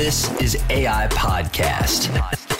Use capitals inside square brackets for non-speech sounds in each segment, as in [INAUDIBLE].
This is AI Podcast.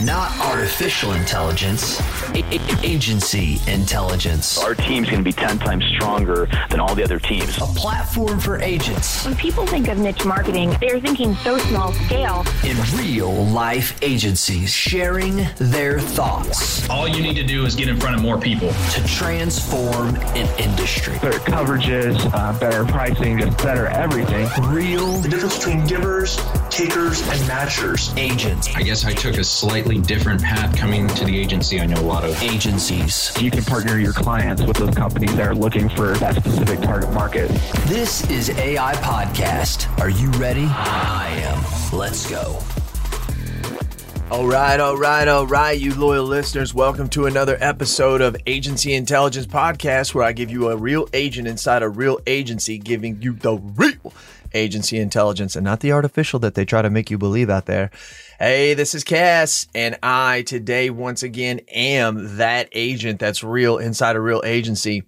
Not artificial intelligence, a- a- agency intelligence. Our team's going to be 10 times stronger than all the other teams. A platform for agents When people think of niche marketing, they're thinking so small scale. in real life agencies sharing their thoughts All you need to do is get in front of more people. to transform an industry. better coverages, uh, better pricing, just better everything. Real the difference between givers, takers, and matchers. agents, I guess I took a slightly different path coming to the agency I know a lot of. agencies. You can partner your clients with those companies that are looking for that specific target market. This is AI Podcast. Are you ready? I am. Let's go. All right, all right, all right, you loyal listeners. Welcome to another episode of Agency Intelligence Podcast, where I give you a real agent inside a real agency, giving you the real agency intelligence and not the artificial that they try to make you believe out there. Hey, this is Cass, and I today, once again, am that agent that's real inside a real agency.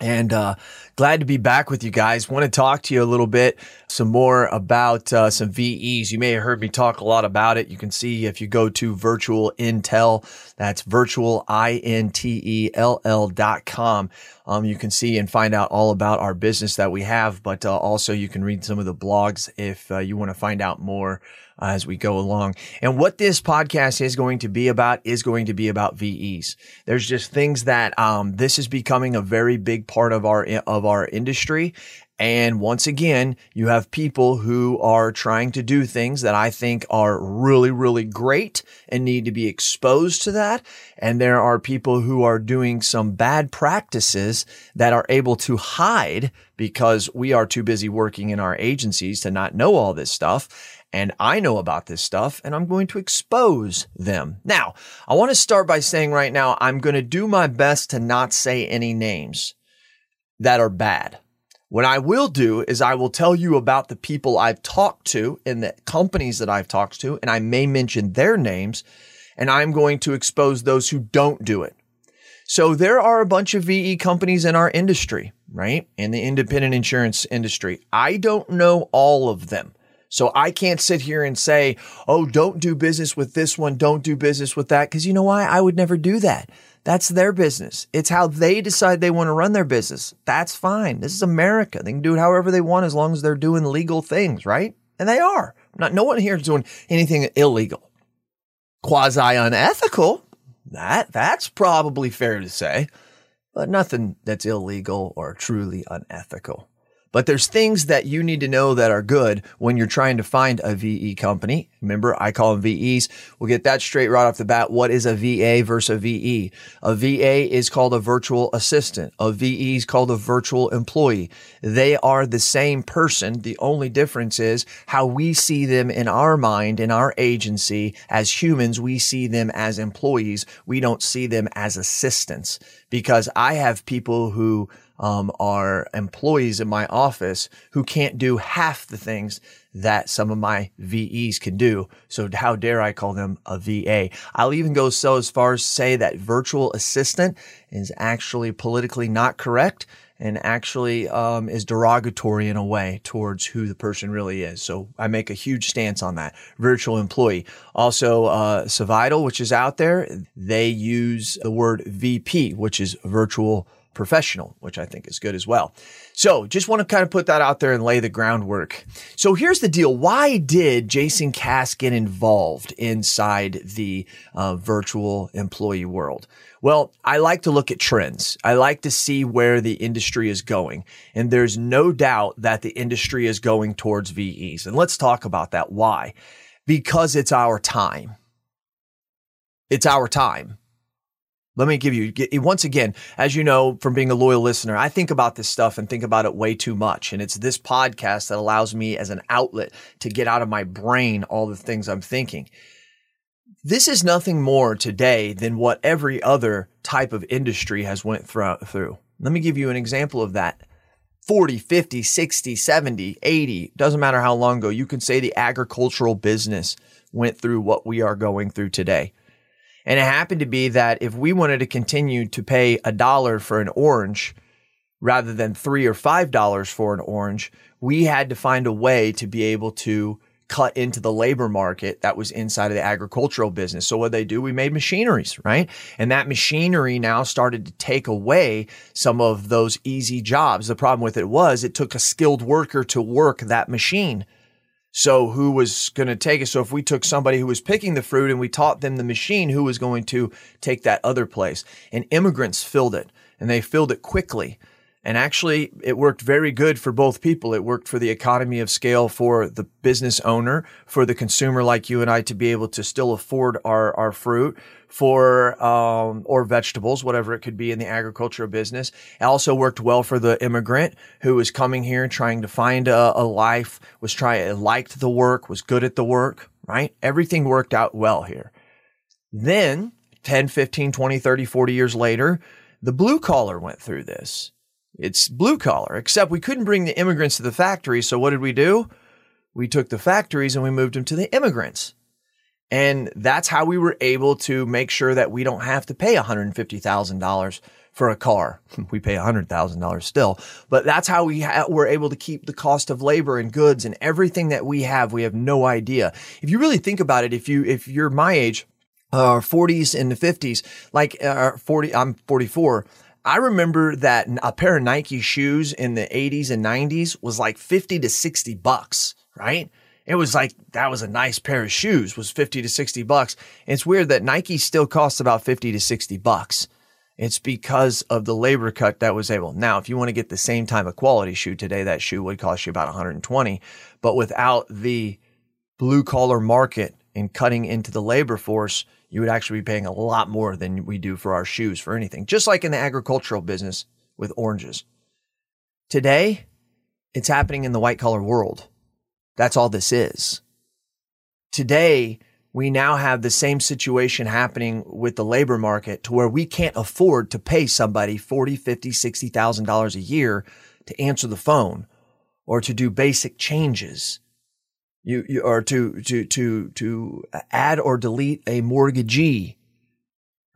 And uh, glad to be back with you guys. Want to talk to you a little bit, some more about uh, some VEs. You may have heard me talk a lot about it. You can see if you go to Virtual Intell, that's virtual I N T E L L dot com. Um, you can see and find out all about our business that we have, but uh, also you can read some of the blogs if uh, you want to find out more uh, as we go along. And what this podcast is going to be about is going to be about VEs. There's just things that um, this is becoming a very big part of our of our industry. And once again, you have people who are trying to do things that I think are really, really great and need to be exposed to that. And there are people who are doing some bad practices that are able to hide because we are too busy working in our agencies to not know all this stuff and I know about this stuff and I'm going to expose them. Now, I want to start by saying right now, I'm going to do my best to not say any names that are bad. What I will do is I will tell you about the people I've talked to and the companies that I've talked to, and I may mention their names, and I'm going to expose those who don't do it. So there are a bunch of VE companies in our industry, right? In the independent insurance industry. I don't know all of them. So I can't sit here and say, oh, don't do business with this one, don't do business with that. Cause you know why? I would never do that. That's their business. It's how they decide they want to run their business. That's fine. This is America. They can do it however they want as long as they're doing legal things, right? And they are. Not no one here is doing anything illegal. Quasi unethical. That that's probably fair to say. But nothing that's illegal or truly unethical. But there's things that you need to know that are good when you're trying to find a VE company. Remember, I call them VEs. We'll get that straight right off the bat. What is a VA versus a VE? A VA is called a virtual assistant. A VE is called a virtual employee. They are the same person. The only difference is how we see them in our mind, in our agency. As humans, we see them as employees. We don't see them as assistants because I have people who um, are employees in my office who can't do half the things that some of my VEs can do. So how dare I call them a VA? I'll even go so as far as say that virtual assistant is actually politically not correct and actually um, is derogatory in a way towards who the person really is. So I make a huge stance on that. Virtual employee. Also, uh, Savital, which is out there, they use the word VP, which is virtual professional, which I think is good as well. So just want to kind of put that out there and lay the groundwork. So here's the deal. Why did Jason Cass get involved inside the uh, virtual employee world? Well, I like to look at trends. I like to see where the industry is going. And there's no doubt that the industry is going towards VEs. And let's talk about that. Why? Because it's our time. It's our time. Let me give you once again, as you know from being a loyal listener, I think about this stuff and think about it way too much. And it's this podcast that allows me as an outlet to get out of my brain all the things I'm thinking. This is nothing more today than what every other type of industry has went through. Let me give you an example of that. 40, 50, 60, 70, 80, doesn't matter how long ago, you can say the agricultural business went through what we are going through today. And it happened to be that if we wanted to continue to pay a dollar for an orange rather than three or five dollars for an orange, we had to find a way to be able to cut into the labor market that was inside of the agricultural business. So what they do, we made machineries, right? And that machinery now started to take away some of those easy jobs. The problem with it was it took a skilled worker to work that machine. So who was going to take it? So if we took somebody who was picking the fruit and we taught them the machine, who was going to take that other place? And immigrants filled it and they filled it quickly. And actually, it worked very good for both people. It worked for the economy of scale for the business owner, for the consumer like you and I to be able to still afford our, our fruit, for um, or vegetables, whatever it could be in the agricultural business. It also worked well for the immigrant who was coming here trying to find a, a life, was trying liked the work, was good at the work, right? Everything worked out well here. Then 10, 15, 20, 30, 40 years later, the blue collar went through this. It's blue collar, except we couldn't bring the immigrants to the factory. So what did we do? We took the factories and we moved them to the immigrants. And that's how we were able to make sure that we don't have to pay $150,000 for a car. [LAUGHS] We pay $100,000 still, but that's how we ha- were able to keep the cost of labor and goods and everything that we have. We have no idea. If you really think about it, if you, if you're my age, uh, 40s and the 50s, like uh, 40, I'm 44. I remember that a pair of Nike shoes in the 80s and 90s was like 50 to 60 bucks, right? It was like that was a nice pair of shoes was 50 to 60 bucks. It's weird that Nike still costs about 50 to 60 bucks. It's because of the labor cut that was able. Now, if you want to get the same type of quality shoe today, that shoe would cost you about 120. But without the blue collar market and cutting into the labor force, you would actually be paying a lot more than we do for our shoes for anything, just like in the agricultural business with oranges. Today, it's happening in the white collar world. That's all this is. Today, we now have the same situation happening with the labor market to where we can't afford to pay somebody 40, 50, 60,000 dollars a year to answer the phone or to do basic changes you, you or to to to to add or delete a mortgagee,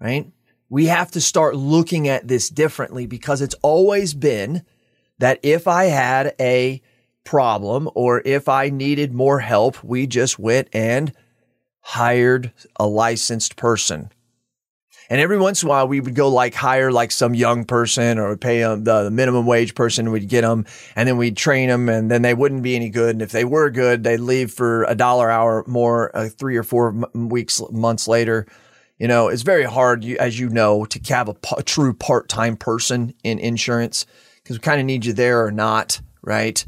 right? We have to start looking at this differently because it's always been that if I had a problem or if I needed more help, we just went and hired a licensed person. And every once in a while, we would go like hire like some young person or pay them the, the minimum wage person. We'd get them and then we'd train them and then they wouldn't be any good. And if they were good, they'd leave for a dollar hour more, uh, three or four m- weeks, months later. You know, it's very hard, as you know, to have a, p- a true part time person in insurance because we kind of need you there or not, right?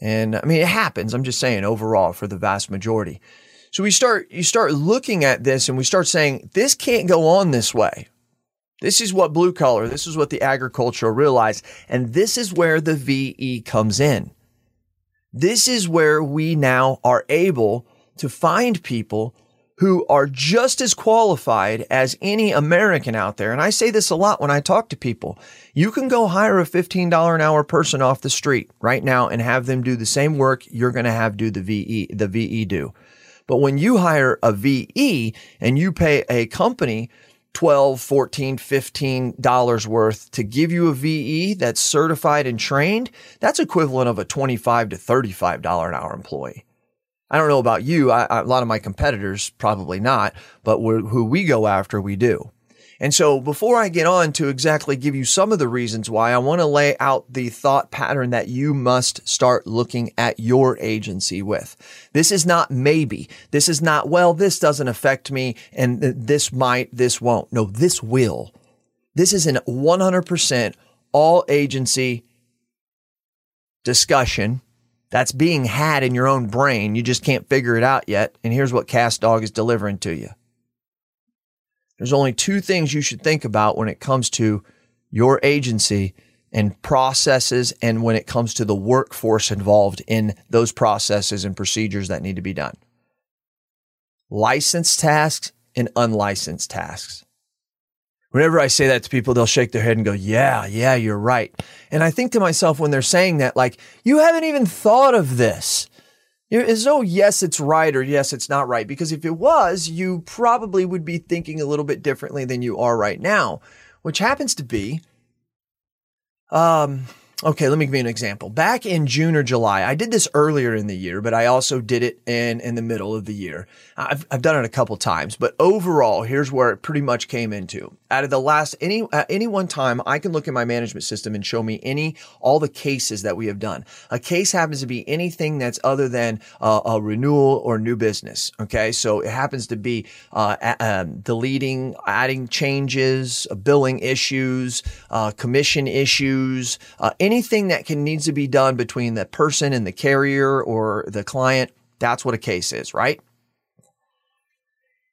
And I mean, it happens. I'm just saying overall for the vast majority. So we start, you start looking at this and we start saying, this can't go on this way. This is what blue collar, this is what the agricultural realize. And this is where the VE comes in. This is where we now are able to find people who are just as qualified as any American out there. And I say this a lot when I talk to people. You can go hire a $15 an hour person off the street right now and have them do the same work you're going to have do the VE, the VE do. But when you hire a VE and you pay a company 12, 14, 15 dollars worth to give you a VE that's certified and trained, that's equivalent of a 25 to 35 dollar an hour employee. I don't know about you. I, I, a lot of my competitors probably not, but who we go after, we do. And so before I get on to exactly give you some of the reasons why, I want to lay out the thought pattern that you must start looking at your agency with. This is not maybe. This is not, well, this doesn't affect me and this might, this won't. No, this will. This is an 100% all agency discussion that's being had in your own brain. You just can't figure it out yet. And here's what Cass Dog is delivering to you. There's only two things you should think about when it comes to your agency and processes and when it comes to the workforce involved in those processes and procedures that need to be done. Licensed tasks and unlicensed tasks. Whenever I say that to people, they'll shake their head and go, Yeah, yeah, you're right. And I think to myself when they're saying that, like, you haven't even thought of this. There's no yes, it's right or yes, it's not right. Because if it was, you probably would be thinking a little bit differently than you are right now, which happens to be, um, okay, let me give you an example. Back in June or July, I did this earlier in the year, but I also did it in, in the middle of the year. I've, I've done it a couple times, but overall, here's where it pretty much came into. Out of the last, any, at any one time, I can look at my management system and show me any, all the cases that we have done. A case happens to be anything that's other than uh, a renewal or new business. Okay. So it happens to be, uh, um, deleting, adding changes, uh, billing issues, uh, commission issues, uh, anything that can needs to be done between the person and the carrier or the client. That's what a case is, right?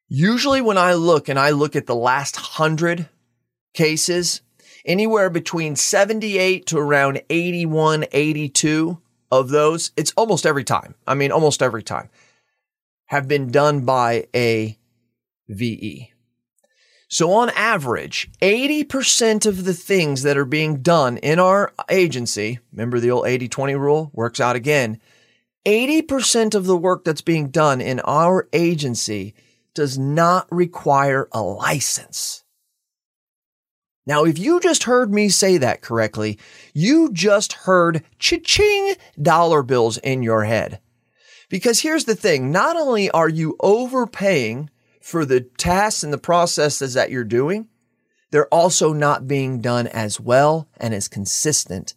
Usually when I look and I look at the last hundred cases, anywhere between 78 to around 81, 82 of those, it's almost every time. I mean, almost every time have been done by a VE. So on average, 80% of the things that are being done in our agency, remember the old 80-20 rule works out again. 80% of the work that's being done in our agency does not require a license. Now, if you just heard me say that correctly, you just heard cha-ching dollar bills in your head. Because here's the thing, not only are you overpaying for the tasks and the processes that you're doing, they're also not being done as well and as consistent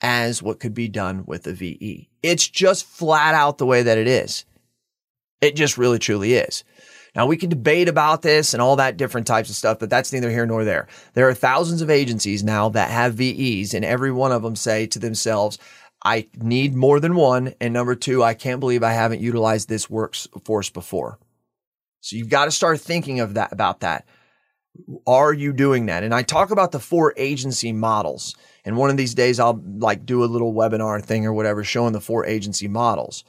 as what could be done with a VE. It's just flat out the way that it is. It just really truly is. Now we can debate about this and all that different types of stuff, but that's neither here nor there. There are thousands of agencies now that have VEs and every one of them say to themselves, I need more than one. And number two, I can't believe I haven't utilized this workforce before. So you've got to start thinking of that about that. Are you doing that? And I talk about the four agency models. And one of these days I'll like do a little webinar thing or whatever showing the four agency models.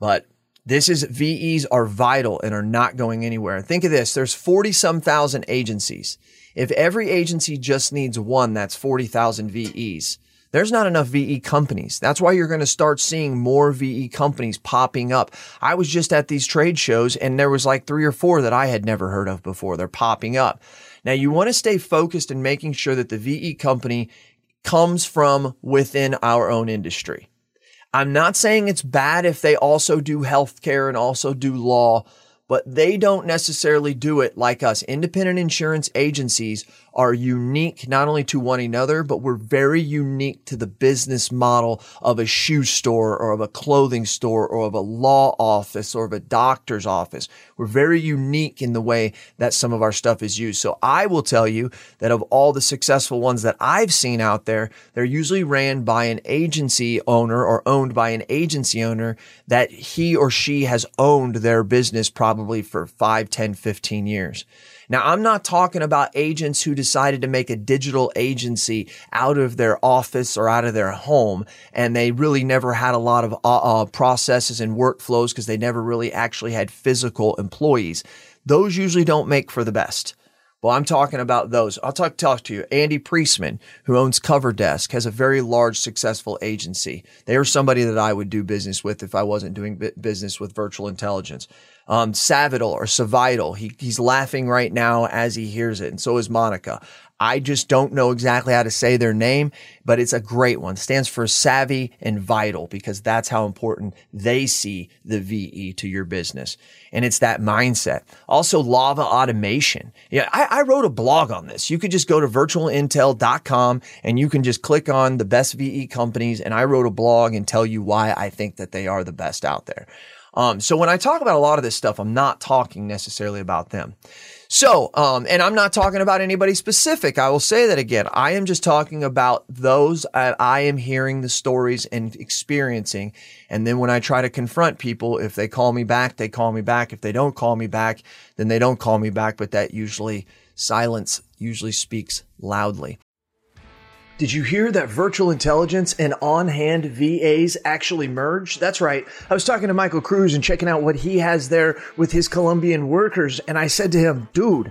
But this is VEs are vital and are not going anywhere. Think of this. There's 40 some thousand agencies. If every agency just needs one, that's 40,000 VEs there's not enough VE companies. That's why you're going to start seeing more VE companies popping up. I was just at these trade shows and there was like three or four that I had never heard of before. They're popping up. Now you want to stay focused in making sure that the VE company comes from within our own industry. I'm not saying it's bad if they also do healthcare and also do law, but they don't necessarily do it like us. Independent insurance agencies are unique not only to one another, but we're very unique to the business model of a shoe store or of a clothing store or of a law office or of a doctor's office. We're very unique in the way that some of our stuff is used. So I will tell you that of all the successful ones that I've seen out there, they're usually ran by an agency owner or owned by an agency owner that he or she has owned their business probably for 5, 10, 15 years. Now, I'm not talking about agents who decided to make a digital agency out of their office or out of their home, and they really never had a lot of uh, uh, processes and workflows because they never really actually had physical employees. Those usually don't make for the best. Well, I'm talking about those. I'll talk, talk to you. Andy Priestman, who owns CoverDesk, has a very large, successful agency. They are somebody that I would do business with if I wasn't doing business with virtual intelligence um, Savital or Savital. He, he's laughing right now as he hears it. And so is Monica. I just don't know exactly how to say their name, but it's a great one. It stands for savvy and vital because that's how important they see the VE to your business. And it's that mindset. Also, Lava automation. Yeah, I, I wrote a blog on this. You could just go to virtualintell.com and you can just click on the best VE companies. And I wrote a blog and tell you why I think that they are the best out there. Um, so when I talk about a lot of this stuff, I'm not talking necessarily about them. So, um, and I'm not talking about anybody specific. I will say that again. I am just talking about those I am hearing the stories and experiencing. And then when I try to confront people, if they call me back, they call me back. If they don't call me back, then they don't call me back. But that usually silence usually speaks loudly. Did you hear that virtual intelligence and on hand VAs actually merge? That's right. I was talking to Michael Cruz and checking out what he has there with his Colombian workers. And I said to him, dude,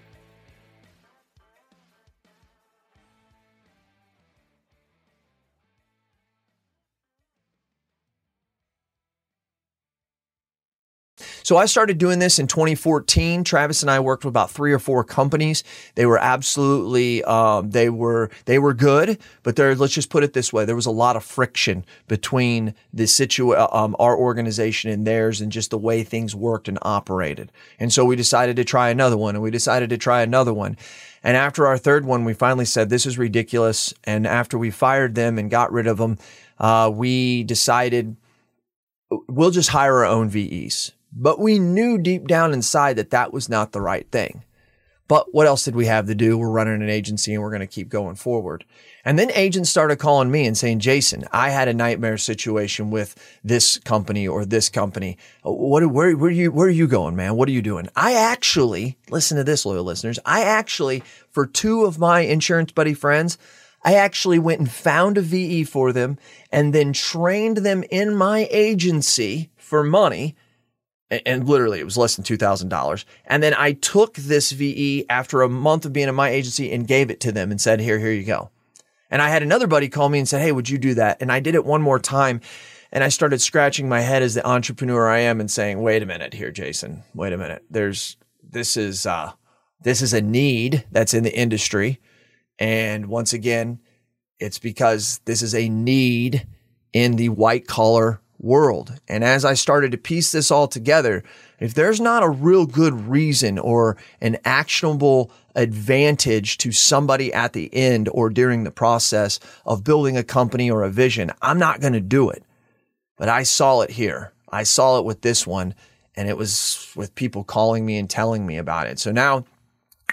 So I started doing this in 2014. Travis and I worked with about three or four companies. They were absolutely um, they were they were good, but there let's just put it this way: there was a lot of friction between the situ um, our organization and theirs, and just the way things worked and operated. And so we decided to try another one, and we decided to try another one. And after our third one, we finally said this is ridiculous. And after we fired them and got rid of them, uh, we decided we'll just hire our own VEs but we knew deep down inside that that was not the right thing. But what else did we have to do? We're running an agency and we're going to keep going forward. And then agents started calling me and saying, Jason, I had a nightmare situation with this company or this company. What, where, where are you, where are you going, man? What are you doing? I actually, listen to this, loyal listeners. I actually, for two of my insurance buddy friends, I actually went and found a VE for them and then trained them in my agency for money and literally it was less than $2,000. And then I took this VE after a month of being in my agency and gave it to them and said, here, here you go. And I had another buddy call me and said, Hey, would you do that? And I did it one more time. And I started scratching my head as the entrepreneur I am and saying, wait a minute here, Jason, wait a minute. There's, this is, uh, this is a need that's in the industry. And once again, it's because this is a need in the white collar world. And as I started to piece this all together, if there's not a real good reason or an actionable advantage to somebody at the end or during the process of building a company or a vision, I'm not going to do it. But I saw it here. I saw it with this one, and it was with people calling me and telling me about it. So now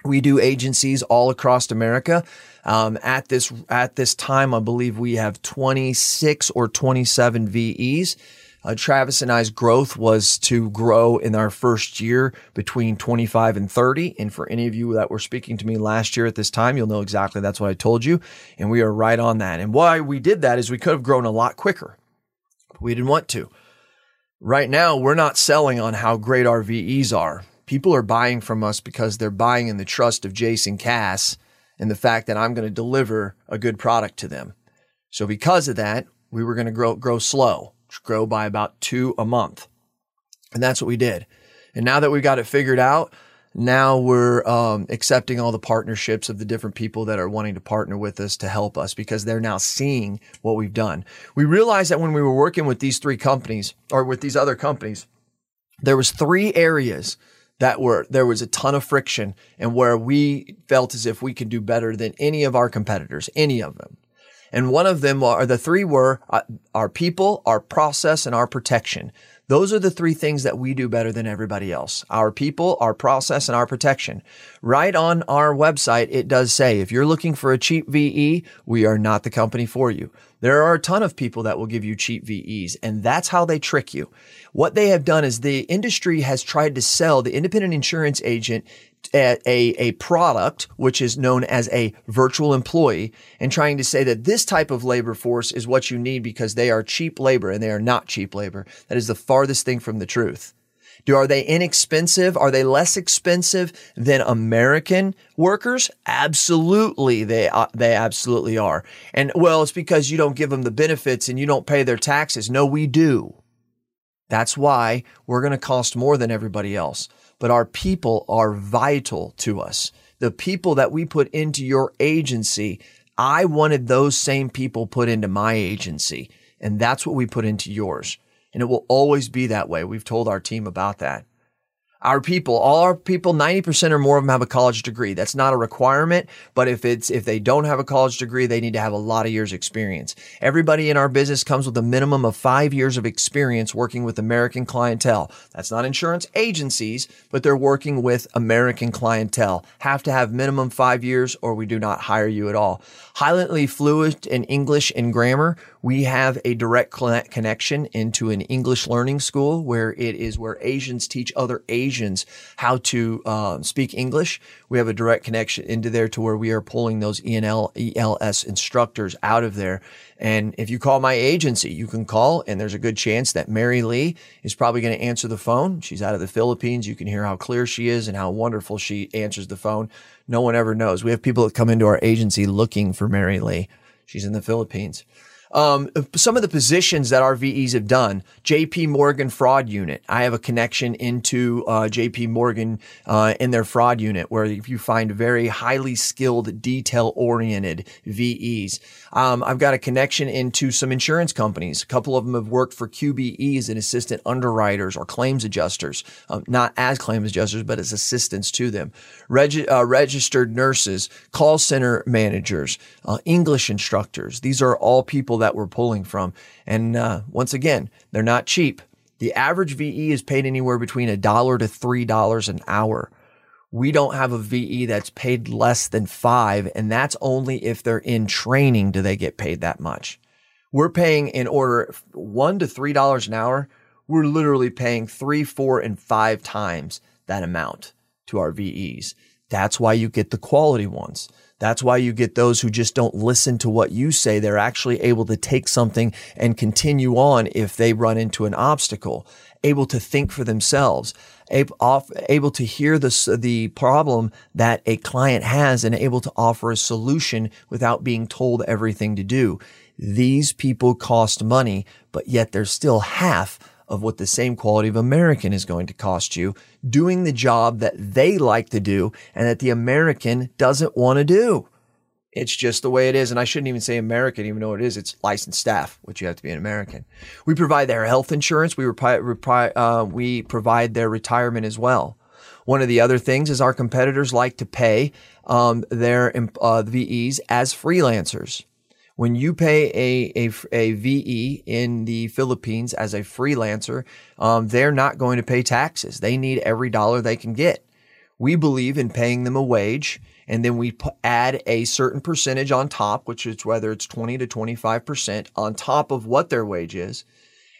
we do agencies all across America. Um, at this at this time, I believe we have 26 or 27 VEs. Uh, Travis and I's growth was to grow in our first year between 25 and 30. And for any of you that were speaking to me last year at this time, you'll know exactly that's what I told you. And we are right on that. And why we did that is we could have grown a lot quicker. But we didn't want to. Right now, we're not selling on how great our VEs are. People are buying from us because they're buying in the trust of Jason Cass and the fact that I'm going to deliver a good product to them. So because of that, we were going to grow grow slow, grow by about 2 a month. And that's what we did. And now that we've got it figured out, now we're um, accepting all the partnerships of the different people that are wanting to partner with us to help us because they're now seeing what we've done. We realized that when we were working with these three companies or with these other companies, there was three areas that were there was a ton of friction and where we felt as if we could do better than any of our competitors, any of them. And one of them are the three were uh, our people, our process, and our protection. Those are the three things that we do better than everybody else. Our people, our process, and our protection. Right on our website, it does say if you're looking for a cheap VE, we are not the company for you. There are a ton of people that will give you cheap VEs, and that's how they trick you. What they have done is the industry has tried to sell the independent insurance agent a, a, product, which is known as a virtual employee, and trying to say that this type of labor force is what you need because they are cheap labor and they are not cheap labor. That is the farthest thing from the truth. Do are they inexpensive? Are they less expensive than American workers? Absolutely, they uh, they absolutely are. And well, it's because you don't give them the benefits and you don't pay their taxes. No, we do. That's why we're going to cost more than everybody else. But our people are vital to us. The people that we put into your agency, I wanted those same people put into my agency. And that's what we put into yours. And it will always be that way. We've told our team about that. Our people, all our people, 90% or more of them have a college degree. That's not a requirement, but if it's, if they don't have a college degree, they need to have a lot of years experience. Everybody in our business comes with a minimum of five years of experience working with American clientele. That's not insurance agencies, but they're working with American clientele. Have to have minimum five years or we do not hire you at all. Highly fluent in English and grammar. We have a direct connection into an English learning school where it is where Asians teach other Asians how to uh, speak English. We have a direct connection into there to where we are pulling those ENL, ELS instructors out of there. And if you call my agency, you can call and there's a good chance that Mary Lee is probably going to answer the phone. She's out of the Philippines. You can hear how clear she is and how wonderful she answers the phone. No one ever knows. We have people that come into our agency looking for Mary Lee. She's in the Philippines. Um, some of the positions that our VEs have done, JP Morgan fraud unit. I have a connection into uh, JP Morgan uh, in their fraud unit where you find very highly skilled, detail oriented VEs. Um, I've got a connection into some insurance companies. A couple of them have worked for QBEs and assistant underwriters or claims adjusters, um, not as claims adjusters, but as assistants to them. Reg- uh, registered nurses, call center managers, uh, English instructors. These are all people that we're pulling from. And uh, once again, they're not cheap. The average VE is paid anywhere between a dollar to three dollars an hour. We don't have a VE that's paid less than five, and that's only if they're in training do they get paid that much. We're paying in order one to three dollars an hour. We're literally paying three, four, and five times that amount to our VEs. That's why you get the quality ones. That's why you get those who just don't listen to what you say. They're actually able to take something and continue on if they run into an obstacle, able to think for themselves, able to hear the, the problem that a client has and able to offer a solution without being told everything to do. These people cost money, but yet they're still half of what the same quality of American is going to cost you doing the job that they like to do and that the American doesn't want to do. It's just the way it is. And I shouldn't even say American, even though it is. It's licensed staff, which you have to be an American. We provide their health insurance. We, repi- uh, we provide their retirement as well. One of the other things is our competitors like to pay um, their uh, VEs as freelancers. When you pay a, a, a VE in the Philippines as a freelancer, um, they're not going to pay taxes. They need every dollar they can get. We believe in paying them a wage and then we add a certain percentage on top, which is whether it's 20 to 25% on top of what their wage is.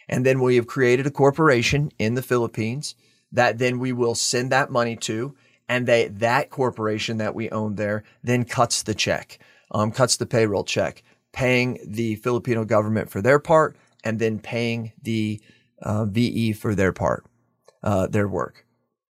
And then we have created a corporation in the Philippines that then we will send that money to. And they, that corporation that we own there then cuts the check, um, cuts the payroll check paying the Filipino government for their part and then paying the uh, VE for their part, uh, their work.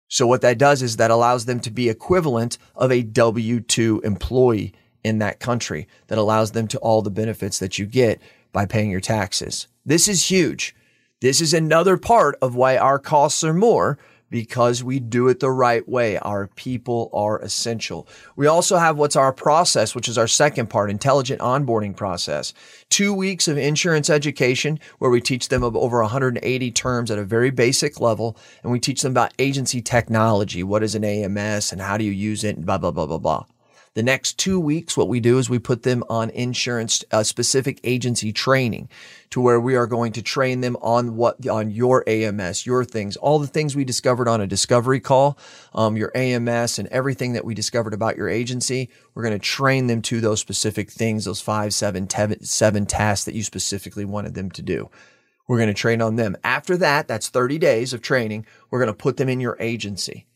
So what that does is that allows them to be equivalent of a W-2 employee in that country that allows them to all the benefits that you get by paying your taxes. This is huge. This is another part of why our costs are more because we do it the right way. Our people are essential. We also have what's our process, which is our second part, intelligent onboarding process. Two weeks of insurance education where we teach them over 180 terms at a very basic level. And we teach them about agency technology. What is an AMS and how do you use it and blah, blah, blah, blah, blah. The next two weeks, what we do is we put them on insurance uh, specific agency training to where we are going to train them on what, on your AMS, your things, all the things we discovered on a discovery call, um, your AMS and everything that we discovered about your agency. We're going to train them to those specific things, those five, seven, seven tasks that you specifically wanted them to do. We're going to train on them. After that, that's 30 days of training. We're going to put them in your agency.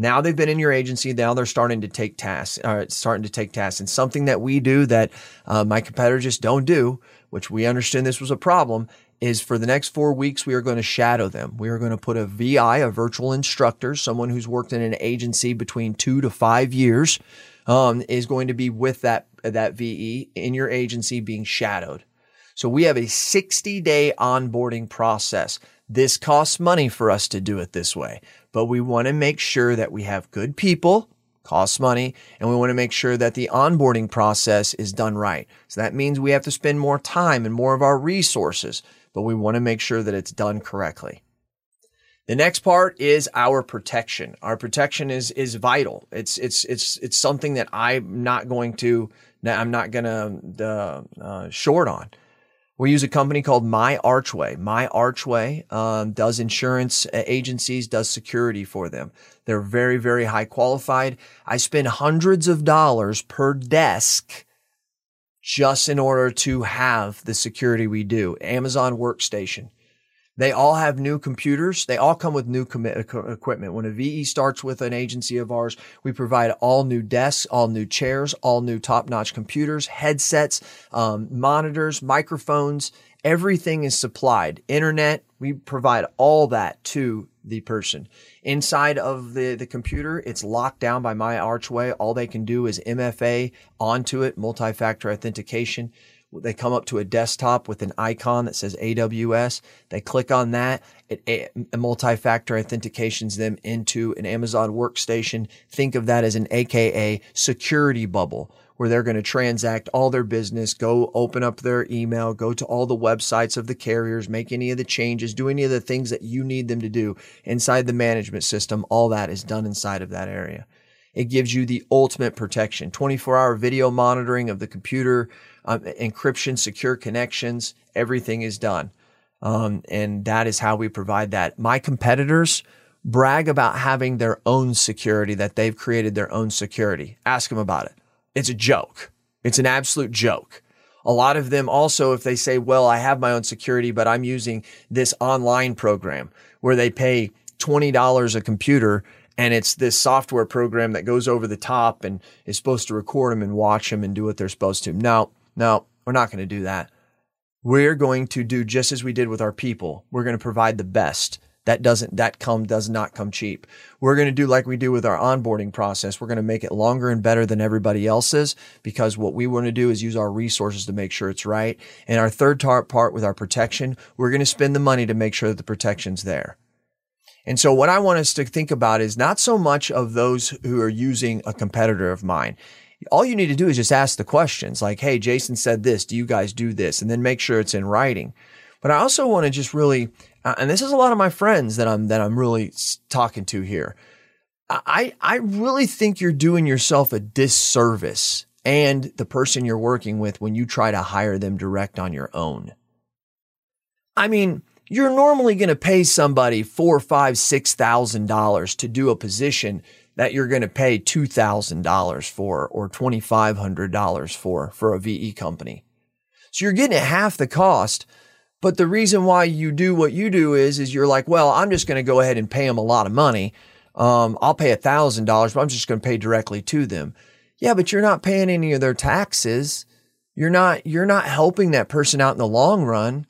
Now they've been in your agency. Now they're starting to take tasks, uh, starting to take tasks. And something that we do that uh, my competitors just don't do, which we understand this was a problem, is for the next four weeks, we are going to shadow them. We are going to put a VI, a virtual instructor, someone who's worked in an agency between two to five years, um, is going to be with that, that VE in your agency being shadowed. So we have a 60 day onboarding process. This costs money for us to do it this way, but we want to make sure that we have good people costs money, and we want to make sure that the onboarding process is done right. So that means we have to spend more time and more of our resources, but we want to make sure that it's done correctly. The next part is our protection. Our protection is is vital. It's it's it's it's something that I'm not going to I'm not going to uh, uh, short on. We use a company called My Archway. My Archway um, does insurance uh, agencies, does security for them. They're very, very high qualified. I spend hundreds of dollars per desk just in order to have the security we do. Amazon Workstation. They all have new computers. They all come with new com- equipment. When a VE starts with an agency of ours, we provide all new desks, all new chairs, all new top notch computers, headsets, um, monitors, microphones. Everything is supplied. Internet, we provide all that to the person. Inside of the, the computer, it's locked down by my archway. All they can do is MFA onto it, multi-factor authentication. They come up to a desktop with an icon that says AWS. They click on that. It, multi-factor authentications them into an Amazon workstation. Think of that as an AKA security bubble where they're going to transact all their business, go open up their email, go to all the websites of the carriers, make any of the changes, do any of the things that you need them to do inside the management system. All that is done inside of that area. It gives you the ultimate protection 24 hour video monitoring of the computer, um, encryption, secure connections, everything is done. Um, and that is how we provide that. My competitors brag about having their own security, that they've created their own security. Ask them about it. It's a joke. It's an absolute joke. A lot of them also, if they say, well, I have my own security, but I'm using this online program where they pay $20 a computer and it's this software program that goes over the top and is supposed to record them and watch them and do what they're supposed to. No, no, we're not going to do that. We're going to do just as we did with our people. We're going to provide the best. That doesn't, that come, does not come cheap. We're going to do like we do with our onboarding process. We're going to make it longer and better than everybody else's because what we want to do is use our resources to make sure it's right. And our third part with our protection, we're going to spend the money to make sure that the protection's there. And so what I want us to think about is not so much of those who are using a competitor of mine. All you need to do is just ask the questions like, Hey, Jason said this. Do you guys do this? And then make sure it's in writing. But I also want to just really, uh, and this is a lot of my friends that I'm, that I'm really talking to here. I, I really think you're doing yourself a disservice and the person you're working with when you try to hire them direct on your own. I mean, you're normally going to pay somebody four, five, six thousand dollars to do a position that you're going to pay two thousand dollars for or twenty five hundred dollars for for a VE company. So you're getting half the cost. But the reason why you do what you do is, is you're like, well, I'm just going to go ahead and pay them a lot of money. Um, I'll pay a thousand dollars, but I'm just going to pay directly to them. Yeah, but you're not paying any of their taxes. You're not, you're not helping that person out in the long run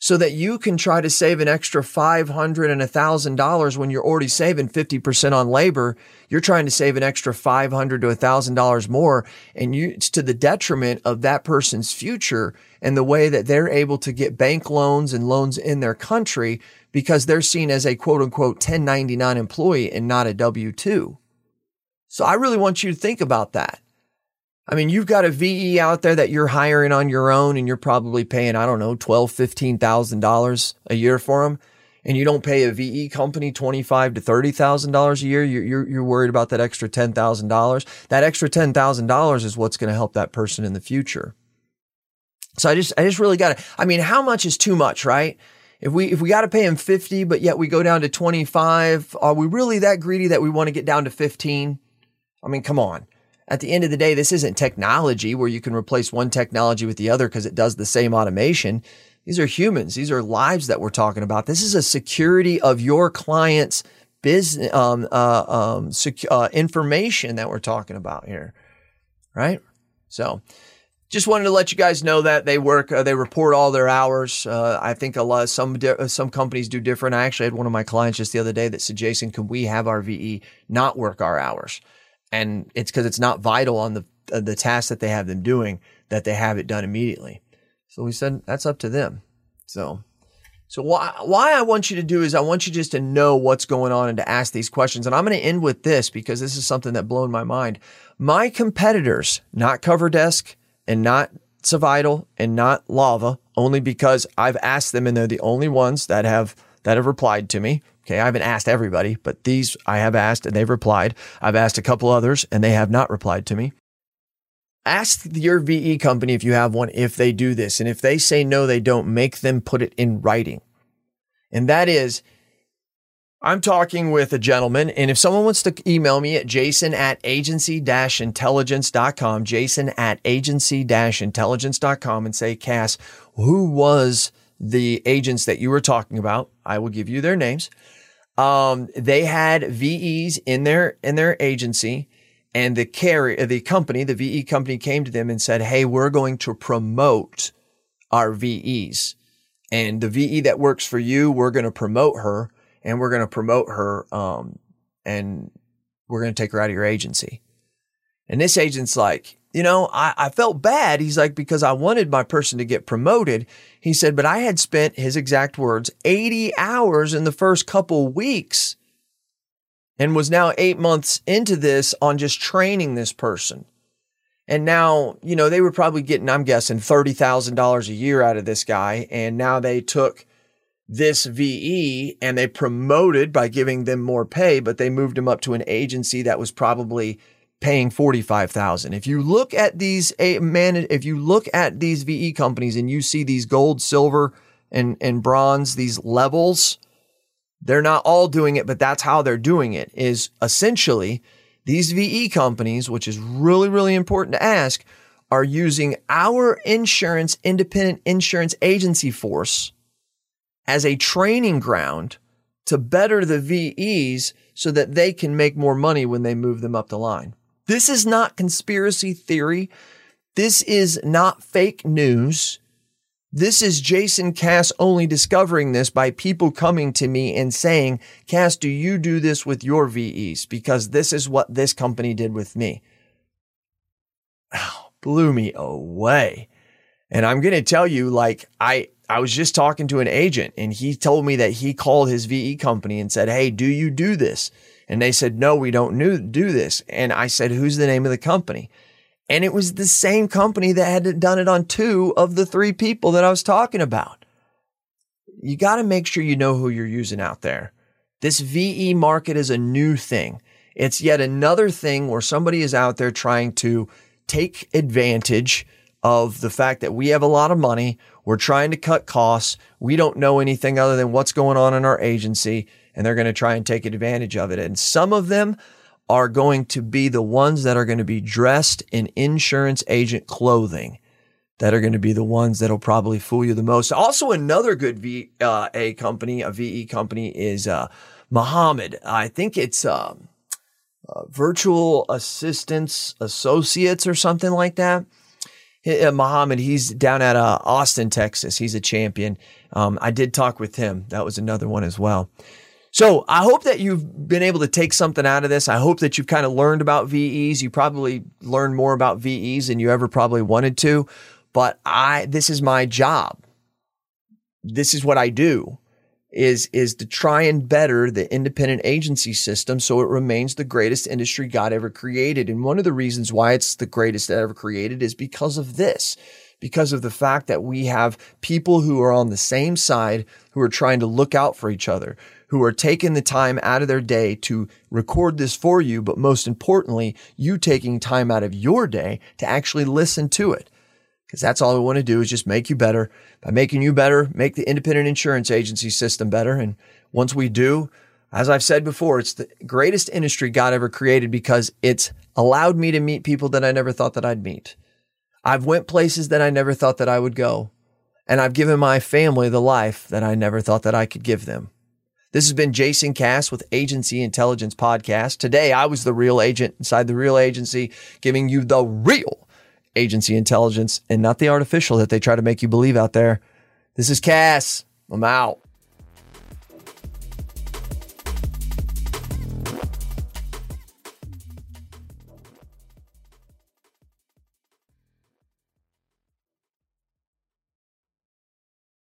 so that you can try to save an extra 500 and $1,000 when you're already saving 50% on labor. You're trying to save an extra 500 to $1,000 more. And you, it's to the detriment of that person's future and the way that they're able to get bank loans and loans in their country because they're seen as a quote unquote 1099 employee and not a W 2. So I really want you to think about that. I mean, you've got a VE out there that you're hiring on your own and you're probably paying, I don't know, twelve, fifteen thousand dollars a year for them. And you don't pay a VE company twenty five to thirty thousand dollars a year. You're, you're, you're worried about that extra ten thousand dollars. That extra ten thousand dollars is what's going to help that person in the future. So I just, I just really got to. I mean, how much is too much, right? If we if we got to pay him fifty, but yet we go down to twenty five, are we really that greedy that we want to get down to fifteen? I mean, come on at the end of the day, this isn't technology where you can replace one technology with the other because it does the same automation. These are humans. These are lives that we're talking about. This is a security of your client's business um, uh, um, uh, information that we're talking about here, right? So, just wanted to let you guys know that they work, uh, they report all their hours. Uh, I think a lot, some di- some companies do different. I actually had one of my clients just the other day that said, "Jason, can we have our VE not work our hours?" And it's because it's not vital on the uh, the task that they have them doing that they have it done immediately. So we said that's up to them. So. So why why I want you to do is I want you just to know what's going on and to ask these questions. And I'm going to end with this because this is something that blown my mind. My competitors, not CoverDesk, and not Savital and not Lava, only because I've asked them and they're the only ones that have that have replied to me. Okay, I haven't asked everybody, but these I have asked and they've replied. I've asked a couple others and they have not replied to me. Ask your VE company if you have one if they do this. And if they say no, they don't, make them put it in writing. And that is I'm talking with a gentleman, and if someone wants to email me at jason at agency intelligence.com, jason at agency intelligence.com, and say, Cass, who was the agents that you were talking about? I will give you their names. Um, they had VEs in their in their agency, and the carry the company, the VE company, came to them and said, "Hey, we're going to promote our VEs, and the VE that works for you, we're going to promote her." and we're going to promote her um, and we're going to take her out of your agency. And this agent's like, you know, I, I felt bad. He's like, because I wanted my person to get promoted. He said, but I had spent his exact words 80 hours in the first couple weeks and was now eight months into this on just training this person. And now, you know, they were probably getting, I'm guessing, $30,000 a year out of this guy. And now they took this VE and they promoted by giving them more pay, but they moved him up to an agency that was probably paying 45,000. If you look at these eh, man if you look at these VE companies and you see these gold, silver and and bronze these levels, they're not all doing it, but that's how they're doing it is essentially these VE companies, which is really really important to ask, are using our insurance independent insurance agency force as a training ground to better the VEs so that they can make more money when they move them up the line. This is not conspiracy theory. This is not fake news. This is Jason Cass only discovering this by people coming to me and saying, Cass, do you do this with your VEs? Because this is what this company did with me. Oh, blew me away. And I'm going to tell you, like, I, I was just talking to an agent and he told me that he called his VE company and said, Hey, do you do this? And they said, No, we don't do this. And I said, Who's the name of the company? And it was the same company that had done it on two of the three people that I was talking about. You got to make sure you know who you're using out there. This VE market is a new thing. It's yet another thing where somebody is out there trying to take advantage of the fact that we have a lot of money. We're trying to cut costs. We don't know anything other than what's going on in our agency, and they're going to try and take advantage of it. And some of them are going to be the ones that are going to be dressed in insurance agent clothing that are going to be the ones that'll probably fool you the most. Also, another good V uh, company, a VE company, is uh, Muhammad. I think it's um, uh, Virtual Assistance Associates or something like that uh, Muhammad, he's down at uh, Austin, Texas. He's a champion. Um, I did talk with him. That was another one as well. So I hope that you've been able to take something out of this. I hope that you've kind of learned about VEs. You probably learned more about VEs than you ever probably wanted to. But I, this is my job. This is what I do is is to try and better the independent agency system so it remains the greatest industry God ever created. And one of the reasons why it's the greatest that ever created is because of this. Because of the fact that we have people who are on the same side who are trying to look out for each other, who are taking the time out of their day to record this for you, but most importantly, you taking time out of your day to actually listen to it because that's all we want to do is just make you better. By making you better, make the independent insurance agency system better. And once we do, as I've said before, it's the greatest industry God ever created because it's allowed me to meet people that I never thought that I'd meet. I've went places that I never thought that I would go. And I've given my family the life that I never thought that I could give them. This has been Jason Cass with Agency Intelligence Podcast. Today, I was the real agent inside the real agency, giving you the real agency intelligence and not the artificial that they try to make you believe out there. This is Cass. I'm out.